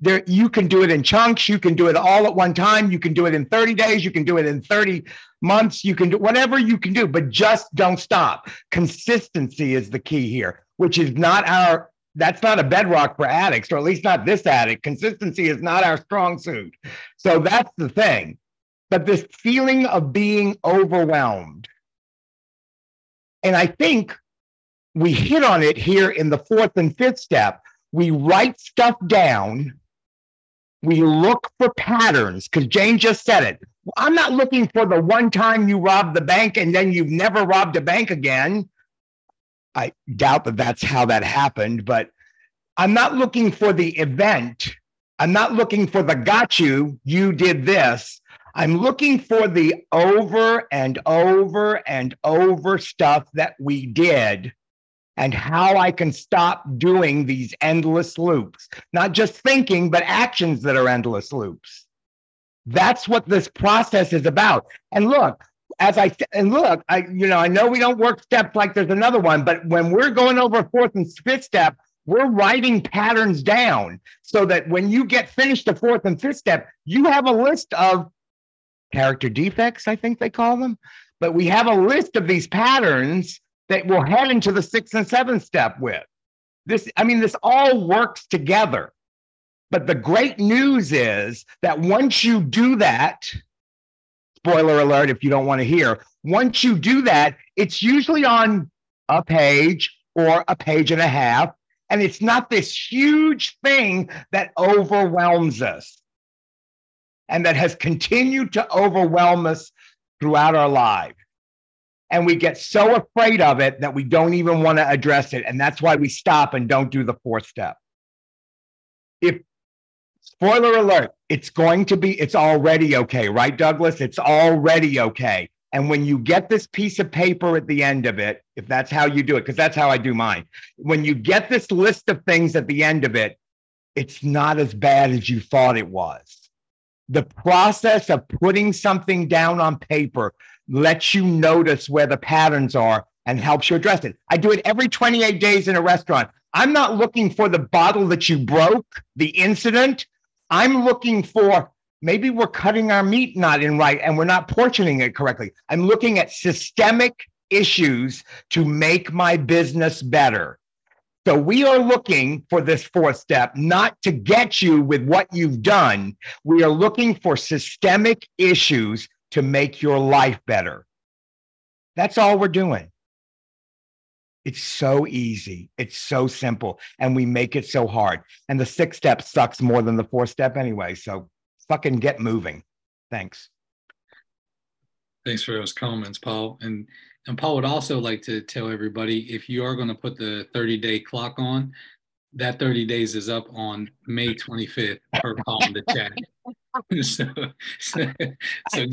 There, you can do it in chunks. You can do it all at one time. You can do it in 30 days. You can do it in 30 months. You can do whatever you can do, but just don't stop. Consistency is the key here which is not our that's not a bedrock for addicts, or at least not this addict. Consistency is not our strong suit. So that's the thing. But this feeling of being overwhelmed. And I think we hit on it here in the fourth and fifth step. We write stuff down. We look for patterns because Jane just said it. I'm not looking for the one time you robbed the bank and then you've never robbed a bank again. I doubt that that's how that happened, but I'm not looking for the event. I'm not looking for the got you, you did this. I'm looking for the over and over and over stuff that we did and how I can stop doing these endless loops, not just thinking, but actions that are endless loops. That's what this process is about. And look, as I and look, I you know I know we don't work steps like there's another one, but when we're going over fourth and fifth step, we're writing patterns down so that when you get finished the fourth and fifth step, you have a list of character defects, I think they call them, but we have a list of these patterns that we'll head into the sixth and seventh step with. This, I mean, this all works together. But the great news is that once you do that, spoiler alert if you don't want to hear. Once you do that, it's usually on a page or a page and a half. And it's not this huge thing that overwhelms us and that has continued to overwhelm us throughout our lives. And we get so afraid of it that we don't even want to address it. And that's why we stop and don't do the fourth step. If spoiler alert, it's going to be, it's already okay, right, Douglas? It's already okay. And when you get this piece of paper at the end of it, if that's how you do it, because that's how I do mine, when you get this list of things at the end of it, it's not as bad as you thought it was. The process of putting something down on paper lets you notice where the patterns are and helps you address it. I do it every 28 days in a restaurant. I'm not looking for the bottle that you broke, the incident. I'm looking for maybe we're cutting our meat not in right and we're not portioning it correctly. I'm looking at systemic issues to make my business better. So we are looking for this fourth step, not to get you with what you've done. We are looking for systemic issues to make your life better. That's all we're doing. It's so easy. It's so simple. And we make it so hard. And the six step sucks more than the four step anyway. So fucking get moving. Thanks. Thanks for those comments, Paul. And and Paul would also like to tell everybody if you are going to put the 30 day clock on, that 30 days is up on May [LAUGHS] 25th per Paul in the chat. [LAUGHS] so, so, so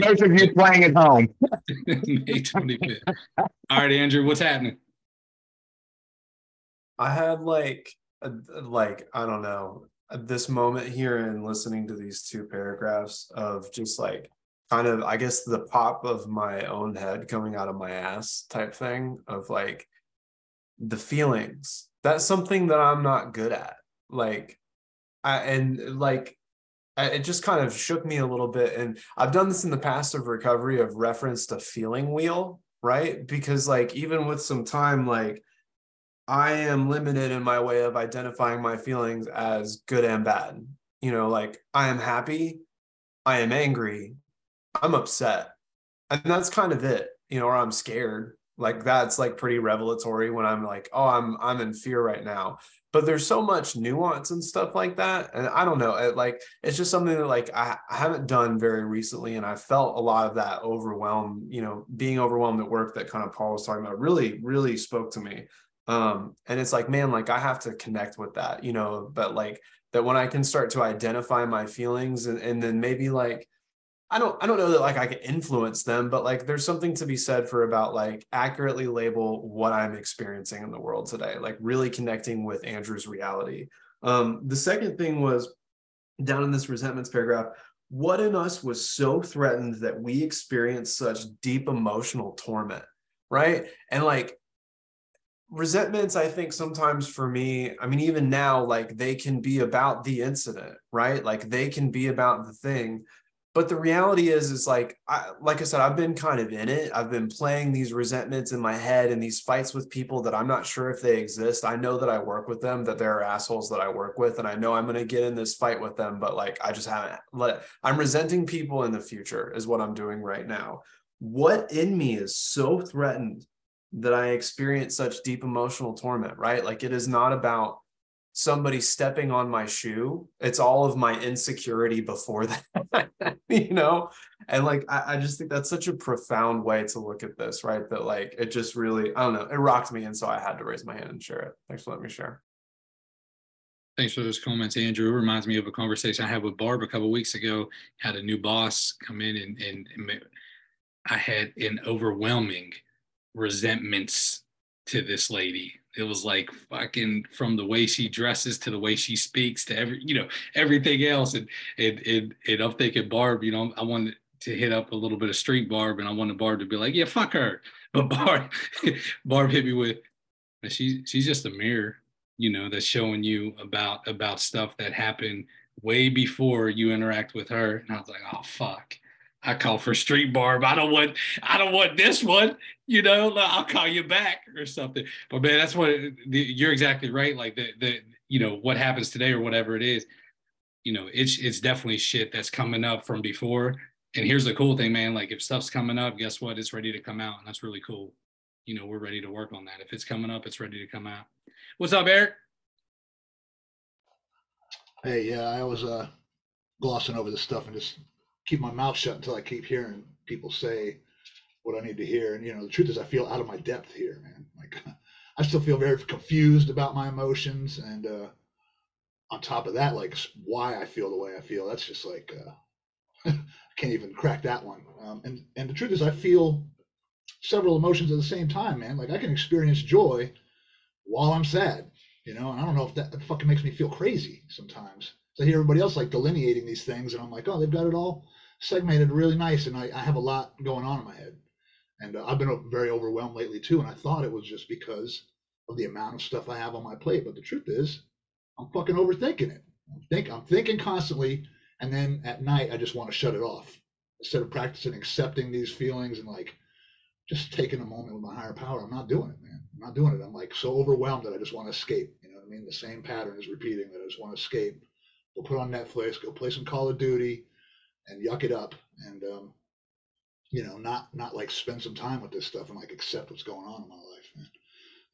those of you playing at home. [LAUGHS] May 25th. All right, Andrew, what's happening? I had like a, like I don't know this moment here and listening to these two paragraphs of just like kind of I guess the pop of my own head coming out of my ass type thing of like the feelings. That's something that I'm not good at. Like I and like it just kind of shook me a little bit and I've done this in the past of recovery of reference to feeling wheel, right? Because like even with some time like I am limited in my way of identifying my feelings as good and bad. You know, like I am happy, I am angry, I'm upset. And that's kind of it, you know, or I'm scared. Like that's like pretty revelatory when I'm like, oh, I'm I'm in fear right now. But there's so much nuance and stuff like that. And I don't know, it, like it's just something that like I, I haven't done very recently. And I felt a lot of that overwhelm, you know, being overwhelmed at work that kind of Paul was talking about really, really spoke to me um and it's like man like i have to connect with that you know but like that when i can start to identify my feelings and, and then maybe like I don't I don't know that like I can influence them, but like there's something to be said for about like accurately label what I'm experiencing in the world today, like really connecting with Andrew's reality. Um, the second thing was down in this resentments paragraph, what in us was so threatened that we experienced such deep emotional torment, right? And like resentments i think sometimes for me i mean even now like they can be about the incident right like they can be about the thing but the reality is is like I, like i said i've been kind of in it. I've been playing these resentments in my head and these fights with people that i'm not sure if they exist. I know that i work with them that there are assholes that i work with and i know i'm going to get in this fight with them but like i just haven't let i'm resenting people in the future is what i'm doing right now. What in me is so threatened that i experience such deep emotional torment right? Like it is not about somebody stepping on my shoe. It's all of my insecurity before that, [LAUGHS] you know? And like, I, I, just think that's such a profound way to look at this, right? That like, it just really, I don't know, it rocked me. And so I had to raise my hand and share it. Thanks for letting me share. Thanks for those comments, Andrew. It reminds me of a conversation I had with Barb a couple weeks ago. Had a new boss come in and, and, and I had an overwhelming resentments to this lady it was like fucking from the way she dresses to the way she speaks to every you know everything else. And and and, and i'm thinking barb you know i wanted to hit up a little bit of street barb and i wanted barb to be like yeah fuck her. [LAUGHS] But barb [LAUGHS] barb hit me with she she's just a mirror you know that's showing you about about stuff that happened way before you interact with her. And i was like oh fuck I call for street barb. I don't want I don't want this one. You know, I'll call you back or something. But man, that's what you're exactly right. Like the the you know what happens today or whatever it is. You know, it's it's definitely shit that's coming up from before. And here's the cool thing, man. Like if stuff's coming up, guess what? It's ready to come out, and that's really cool. You know, we're ready to work on that. If it's coming up, it's ready to come out. What's up, Eric? Hey, yeah, I was uh glossing over this stuff and just keep my mouth shut until I keep hearing people say what I need to hear. And you know, the truth is, I feel out of my depth here, man. Like [LAUGHS] I still feel very confused about my emotions, and uh, on top of that, like why I feel the way I feel. That's just like uh, [LAUGHS] I can't even crack that one. Um, and and the truth is, I feel several emotions at the same time, man. Like I can experience joy while I'm sad, you know. And I don't know if that, that fucking makes me feel crazy sometimes. So I hear everybody else like delineating these things, and I'm like, oh, they've got it all segmented really nice, and I, I have a lot going on in my head. And uh, I've been very overwhelmed lately too, and I thought it was just because of the amount of stuff I have on my plate. But the truth is, I'm fucking overthinking it. I'm, think, I'm thinking constantly, and then at night I just want to shut it off instead of practicing accepting these feelings and like just taking a moment with my higher power. I'm not doing it, man. I'm not doing it. I'm like so overwhelmed that I just want to escape. You know what I mean? The same pattern is repeating that I just want to escape. Go put on Netflix, go play some Call of Duty, and yuck it up and um, you know not not like spend some time with this stuff and like accept what's going on in my life man.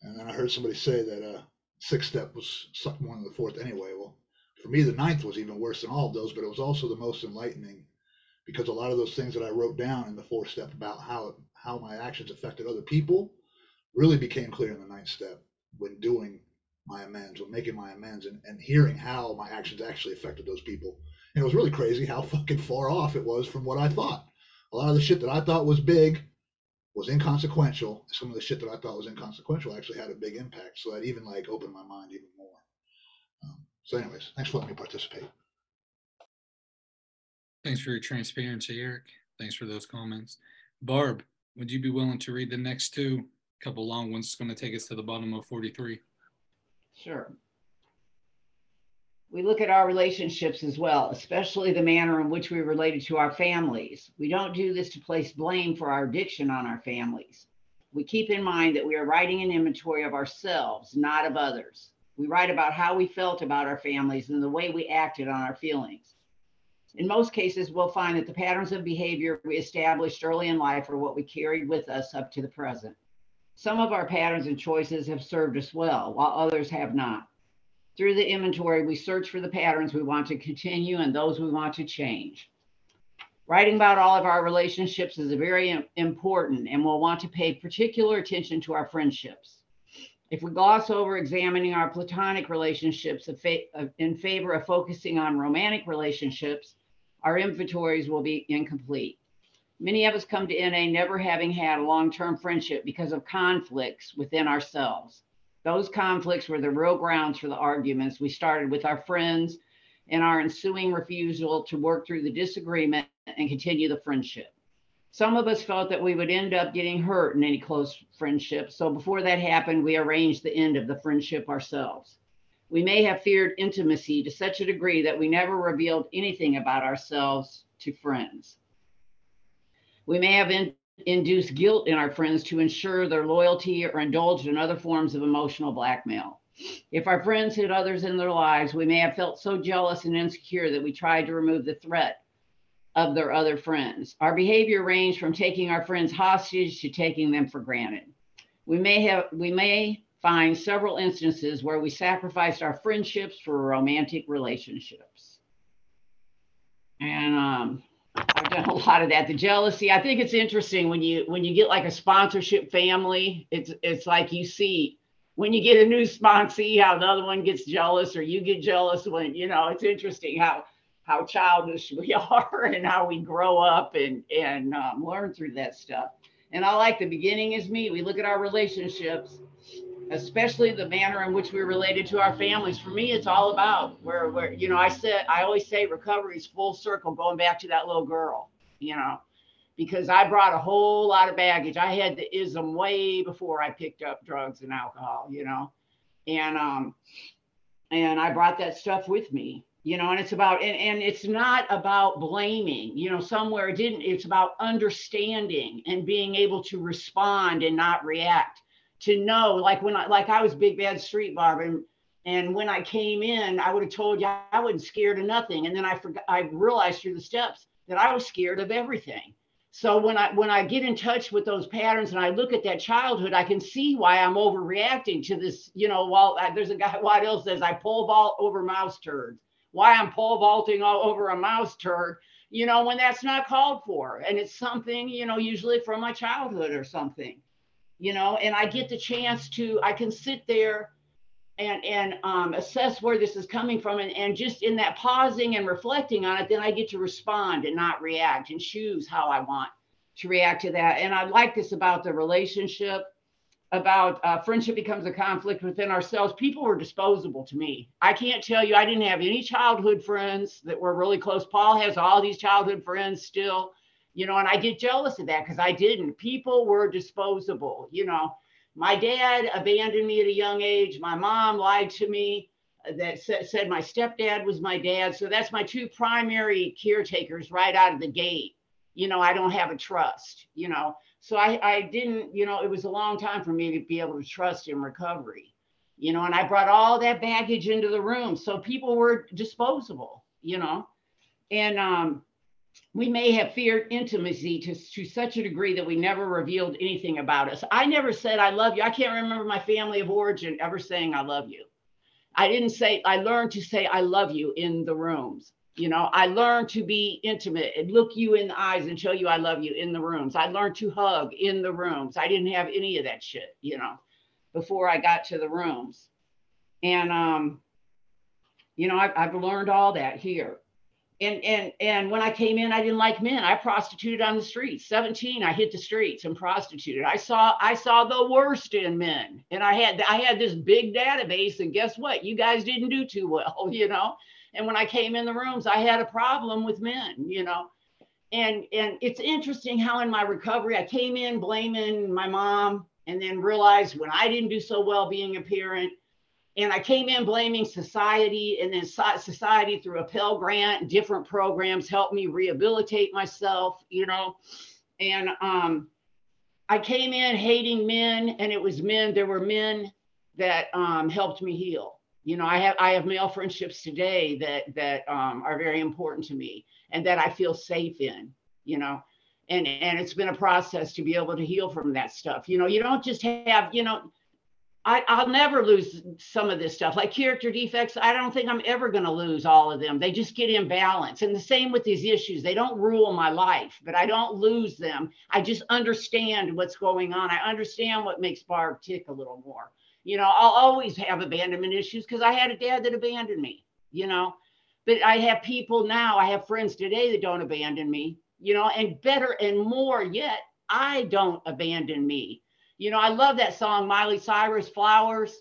and then i heard somebody say that uh sixth step was sucked more than the fourth anyway well for me the ninth was even worse than all of those but it was also the most enlightening because a lot of those things that i wrote down in the fourth step about how how my actions affected other people really became clear in the ninth step when doing my amends when making my amends and, and hearing how my actions actually affected those people and it was really crazy how fucking far off it was from what I thought. A lot of the shit that I thought was big was inconsequential. Some of the shit that I thought was inconsequential actually had a big impact. So that even like opened my mind even more. Um, so, anyways, thanks for letting me participate. Thanks for your transparency, Eric. Thanks for those comments. Barb, would you be willing to read the next two? couple long ones. It's going to take us to the bottom of 43. Sure we look at our relationships as well, especially the manner in which we related to our families. We don't do this to place blame for our addiction on our families. We keep in mind that we are writing an inventory of ourselves, not of others. We write about how we felt about our families and the way we acted on our feelings. In most cases, we'll find that the patterns of behavior we established early in life are what we carried with us up to the present. Some of our patterns and choices have served us well, while others have not. Through the inventory, we search for the patterns we want to continue and those we want to change. Writing about all of our relationships is very important, and we'll want to pay particular attention to our friendships. If we gloss over examining our platonic relationships in favor of focusing on romantic relationships, our inventories will be incomplete. Many of us come to NA never having had a long term friendship because of conflicts within ourselves. Those conflicts were the real grounds for the arguments we started with our friends and our ensuing refusal to work through the disagreement and continue the friendship. Some of us felt that we would end up getting hurt in any close friendship. So before that happened, we arranged the end of the friendship ourselves. We may have feared intimacy to such a degree that we never revealed anything about ourselves to friends. We may have in, induced guilt in our friends to ensure their loyalty or indulge in other forms of emotional blackmail. If our friends had others in their lives, we may have felt so jealous and insecure that we tried to remove the threat of their other friends. Our behavior ranged from taking our friends hostage to taking them for granted. We may have we may find several instances where we sacrificed our friendships for romantic relationships. And um, I've done a lot of that. The jealousy. I think it's interesting when you when you get like a sponsorship family. It's it's like you see when you get a new sponsee how the other one gets jealous or you get jealous when you know. It's interesting how how childish we [LAUGHS] are and how we grow up and and um, learn through that stuff. And I like the beginning is me. We look at our relationships especially the manner in which we're related to our families. For me, it's all about where, where you know, I said, I always say recovery is full circle, going back to that little girl, you know, because I brought a whole lot of baggage. I had the ism way before I picked up drugs and alcohol, you know, and um, and I brought that stuff with me, you know, and it's about and, and it's not about blaming, you know, somewhere it didn't. It's about understanding and being able to respond and not react to know like when I like I was big bad street barber and and when I came in, I would have told you I wasn't scared of nothing. And then I forgot I realized through the steps that I was scared of everything. So when I when I get in touch with those patterns and I look at that childhood, I can see why I'm overreacting to this. You know, while uh, there's a guy [LAUGHS] White Hill says I pole vault over mouse turds. Why I'm pole vaulting all over a mouse turd, you know, when that's not called for, and it's something you know usually from my childhood or something you know, and I get the chance to, I can sit there and and um, assess where this is coming from and, and just in that pausing and reflecting on it then i get to respond and not react and choose how i want to react to that. And i like this about the relationship about uh, friendship becomes a conflict within ourselves. People were disposable to me. I can't tell you i didn't have any childhood friends that were really close. Paul has all these childhood friends still you know, and I get jealous of that because I didn't. People were disposable, you know. My dad abandoned me at a young age. My mom lied to me uh, that said my stepdad was my dad. So that's my two primary caretakers right out of the gate. You know, I don't have a trust, you know. So I, I didn't, you know, it was a long time for me to be able to trust in recovery, you know, and I brought all that baggage into the room. So people were disposable, you know. And um, we may have feared intimacy to, to such a degree that we never revealed anything about us. I never said, I love you. I can't remember my family of origin ever saying, I love you. I didn't say, I learned to say, I love you in the rooms. You know, I learned to be intimate and look you in the eyes and show you I love you in the rooms. I learned to hug in the rooms. I didn't have any of that shit, you know, before I got to the rooms. And, um, you know, I've, I've learned all that here and and and when I came in, I didn't like men. I prostituted on the streets. 17, I hit the streets and prostituted. I saw I saw the worst in men, and I had I had this big database. And guess what? You guys didn't do too well, [LAUGHS] you know. And when I came in the rooms, I had a problem with men, you know. And and it's interesting how in my recovery, I came in blaming my mom, and then realized when I didn't do so well being a parent and I came in blaming society, and then society through a Pell Grant, different programs helped me rehabilitate myself, you know. And um, I came in hating men, and it was men. There were men that um, helped me heal. You know, I have I have male friendships today that that um, are very important to me, and that I feel safe in. You know, and and it's been a process to be able to heal from that stuff. You know, you don't just have you know I, will never lose some of this stuff like character defects. I don't think I'm ever going to lose all of them. They just get in balance. And the same with these issues. They don't rule my life, but I don't lose them. I just understand what's going on. I understand what makes Barb tick a little more. You know, I'll always have abandonment issues because I had a dad that abandoned me, you know. But I have people now, I have friends today that don't abandon me, you know, and better and more yet, I don't abandon me. You know, I love that song, Miley Cyrus, Flowers.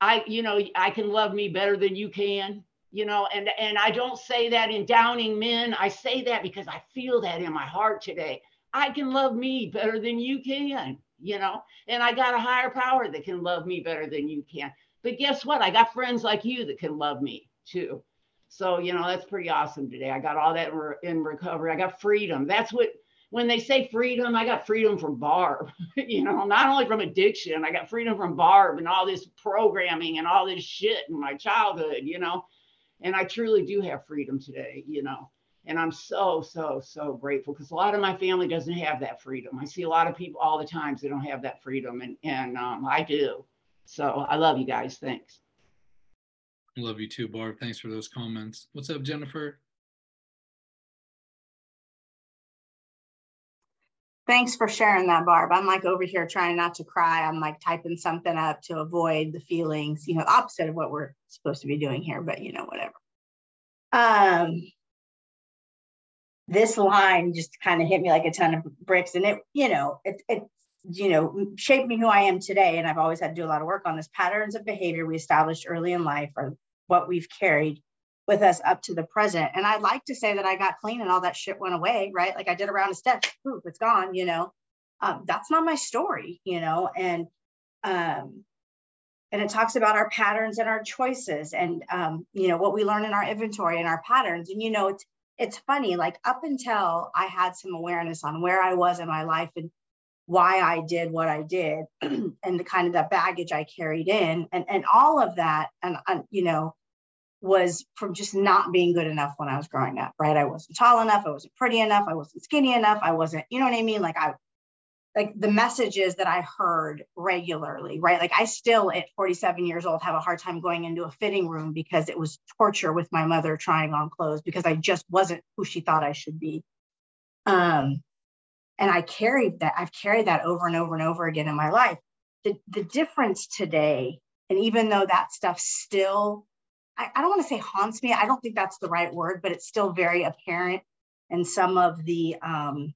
I, you know, I can love me better than you can, you know, and and I don't say that in downing men. I say that because I feel that in my heart today. I can love me better than you can, you know, and I got a higher power that can love me better than you can. But guess what? I got friends like you that can love me too. So, you know, that's pretty awesome today. I got all that in recovery. I got freedom. That's what, when they say freedom, I got freedom from Barb, [LAUGHS] you know, not only from addiction, I got freedom from Barb and all this programming and all this shit in my childhood, you know, and I truly do have freedom today, you know, and I'm so, so, so grateful because a lot of my family doesn't have that freedom. I see a lot of people all the times they don't have that freedom and, and um, I do. So I love you guys. Thanks. I love you too, Barb. Thanks for those comments. What's up, Jennifer? Thanks for sharing that, Barb. I'm like over here trying not to cry. I'm like typing something up to avoid the feelings, you know, opposite of what we're supposed to be doing here, but you know, whatever. Um, this line just kind of hit me like a ton of bricks and it, you know, it, it you know, shaped me who I am today. And I've always had to do a lot of work on this. Patterns of behavior we established early in life or what we've carried with us up to the present. And I'd like to say that I got clean and all that shit went away, right? Like I did around a step, poof, it's gone, you know. Um, that's not my story, you know, and um, and it talks about our patterns and our choices and um, you know what we learn in our inventory and our patterns. And you know, it's it's funny, like up until I had some awareness on where I was in my life and why I did what I did [CLEARS THROAT] and the kind of that baggage I carried in and and all of that and, and you know was from just not being good enough when I was growing up, right? I wasn't tall enough, I wasn't pretty enough, I wasn't skinny enough, I wasn't, you know what I mean? Like I like the messages that I heard regularly, right? Like I still at 47 years old have a hard time going into a fitting room because it was torture with my mother trying on clothes because I just wasn't who she thought I should be. Um and I carried that, I've carried that over and over and over again in my life. The the difference today, and even though that stuff still I, I don't want to say haunts me. I don't think that's the right word, but it's still very apparent in some of the um,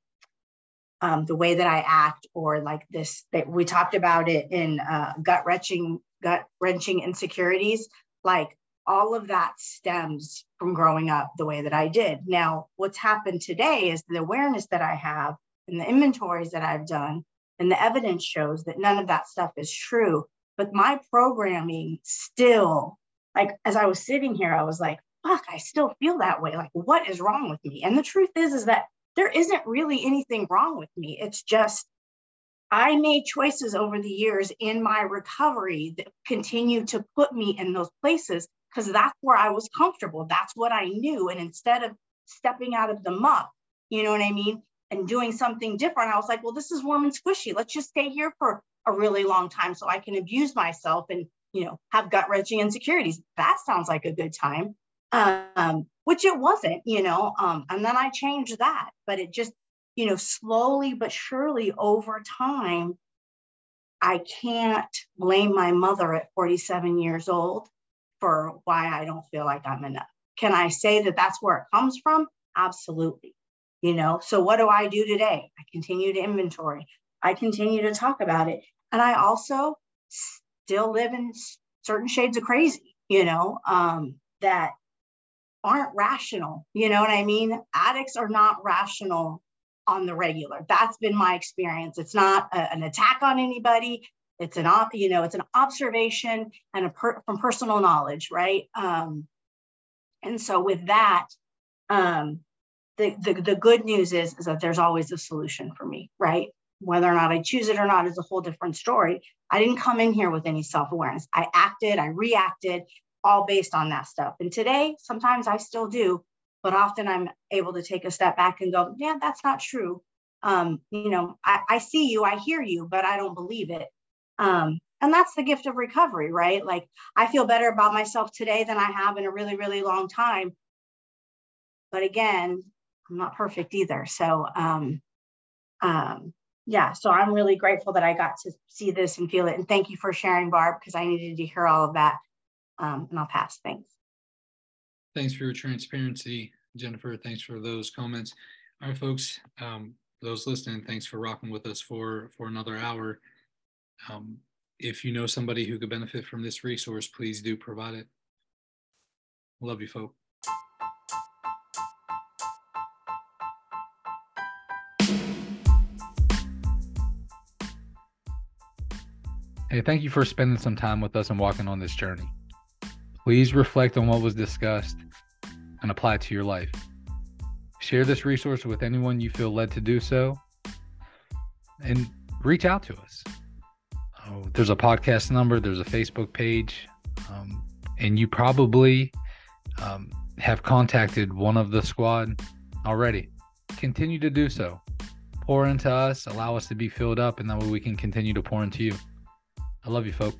um, the way that I act, or like this that we talked about it in uh, gut wrenching, gut wrenching insecurities. Like all of that stems from growing up the way that I did. Now, what's happened today is the awareness that I have and the inventories that I've done, and the evidence shows that none of that stuff is true. But my programming still like as I was sitting here, I was like, fuck, I still feel that way. Like, what is wrong with me? And the truth is, is that there isn't really anything wrong with me. It's just I made choices over the years in my recovery that continue to put me in those places because that's where I was comfortable. That's what I knew. And instead of stepping out of the muck, you know what I mean? And doing something different, I was like, well, this is warm and squishy. Let's just stay here for a really long time so I can abuse myself and you know, have gut wrenching insecurities. That sounds like a good time. Um, which it wasn't, you know. Um, and then I changed that, but it just, you know, slowly but surely over time, I can't blame my mother at 47 years old for why I don't feel like I'm enough. Can I say that that's where it comes from? Absolutely. You know, so what do I do today? I continue to inventory. I continue to talk about it. And I also still live in certain shades of crazy, you know, um, that aren't rational. You know what I mean? Addicts are not rational on the regular. That's been my experience. It's not a, an attack on anybody. It's an op, you know, it's an observation and a per, from personal knowledge, right? Um, and so with that, um, the, the the good news is is that there's always a solution for me, right? Whether or not I choose it or not is a whole different story. I didn't come in here with any self awareness. I acted, I reacted, all based on that stuff. And today, sometimes I still do, but often I'm able to take a step back and go, yeah, that's not true. Um, you know, I, I see you, I hear you, but I don't believe it. Um, and that's the gift of recovery, right? Like I feel better about myself today than I have in a really, really long time. But again, I'm not perfect either. So, um, um, yeah, so I'm really grateful that I got to see this and feel it. And thank you for sharing, Barb, because I needed to hear all of that. Um, and I'll pass. Thanks. Thanks for your transparency, Jennifer. Thanks for those comments. All right, folks. Um, those listening, thanks for rocking with us for for another hour. Um, if you know somebody who could benefit from this resource, please do provide it. Love you, folks. Hey, thank you for spending some time with us and walking on this journey. Please reflect on what was discussed and apply it to your life. Share this resource with anyone you feel led to do so and reach out to us. Oh, there's a podcast number, there's a Facebook page, um, and you probably um, have contacted one of the squad already. Continue to do so. Pour into us, allow us to be filled up, and that way we can continue to pour into you. I love you, folks.